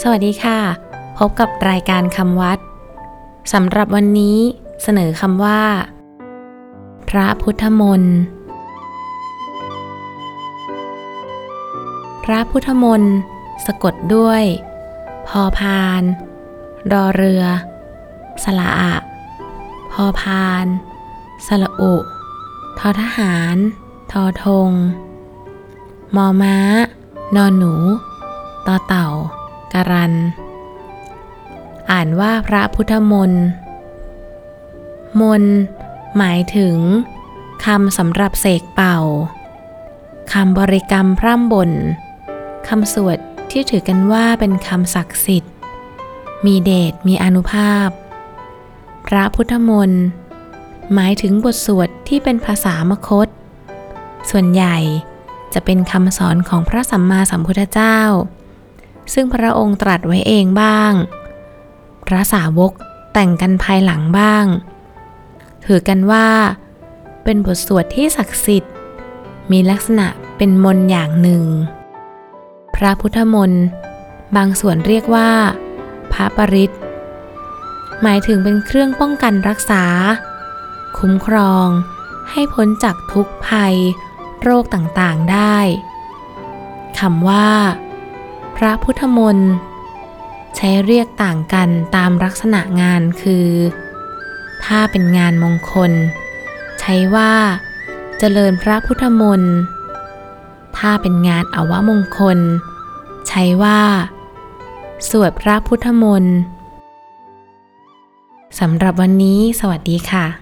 สวัสดีค่ะ พบกับรายการคำวัดสำหรับวันนี้เสนอคำว่า พระพุทธมนต์พระพุทธมนต์สะกดด้วย พอพาน รอเรือ สละอะพอพาน สละอุทอทหาร ทอทง มอม้า นอนหนู ต่อเต่า การัน อ่านว่าพระพุทธมนต์มนหมายถึงคำสำหรับเสกเป่าคำบริกรรมพร่ำบ่นคำสวดที่ถือกันว่าเป็นคำศักดิ์สิทธิ์ มีเดชมีอนุภาพ พระพุทธมนต์หมายถึงบทสวดที่เป็นภาษามคต ส่วนใหญ่จะเป็นคำสอนของพระสัมมาสัมพุทธเจ้า ซึ่งพระองค์ตรัสไว้เองบ้าง พระสาวกแต่งกันภายหลังบ้าง ถือกันว่า เป็นบทสวดที่ศักดิ์สิทธิ์ มีลักษณะเป็นมนอย่างหนึ่ง พระพุทธมนต์บางส่วนเรียกว่า พระปริตหมายถึงเป็นเครื่องป้องกันรักษา คุ้มครองให้พ้นจากทุกภัย โรคต่างๆได้คำว่า ระพุทธมนต์ใช้เรียกต่างกันตามลักษณะงานคือ ถ้าเป็นงานมงคล ใช้ว่าเจริญพระพุทธมนต์ถ้าเป็นงานอวมงคล ใช้ว่า สวดพระพุทธมนต์สำหรับวันนี้สวัสดีค่ะ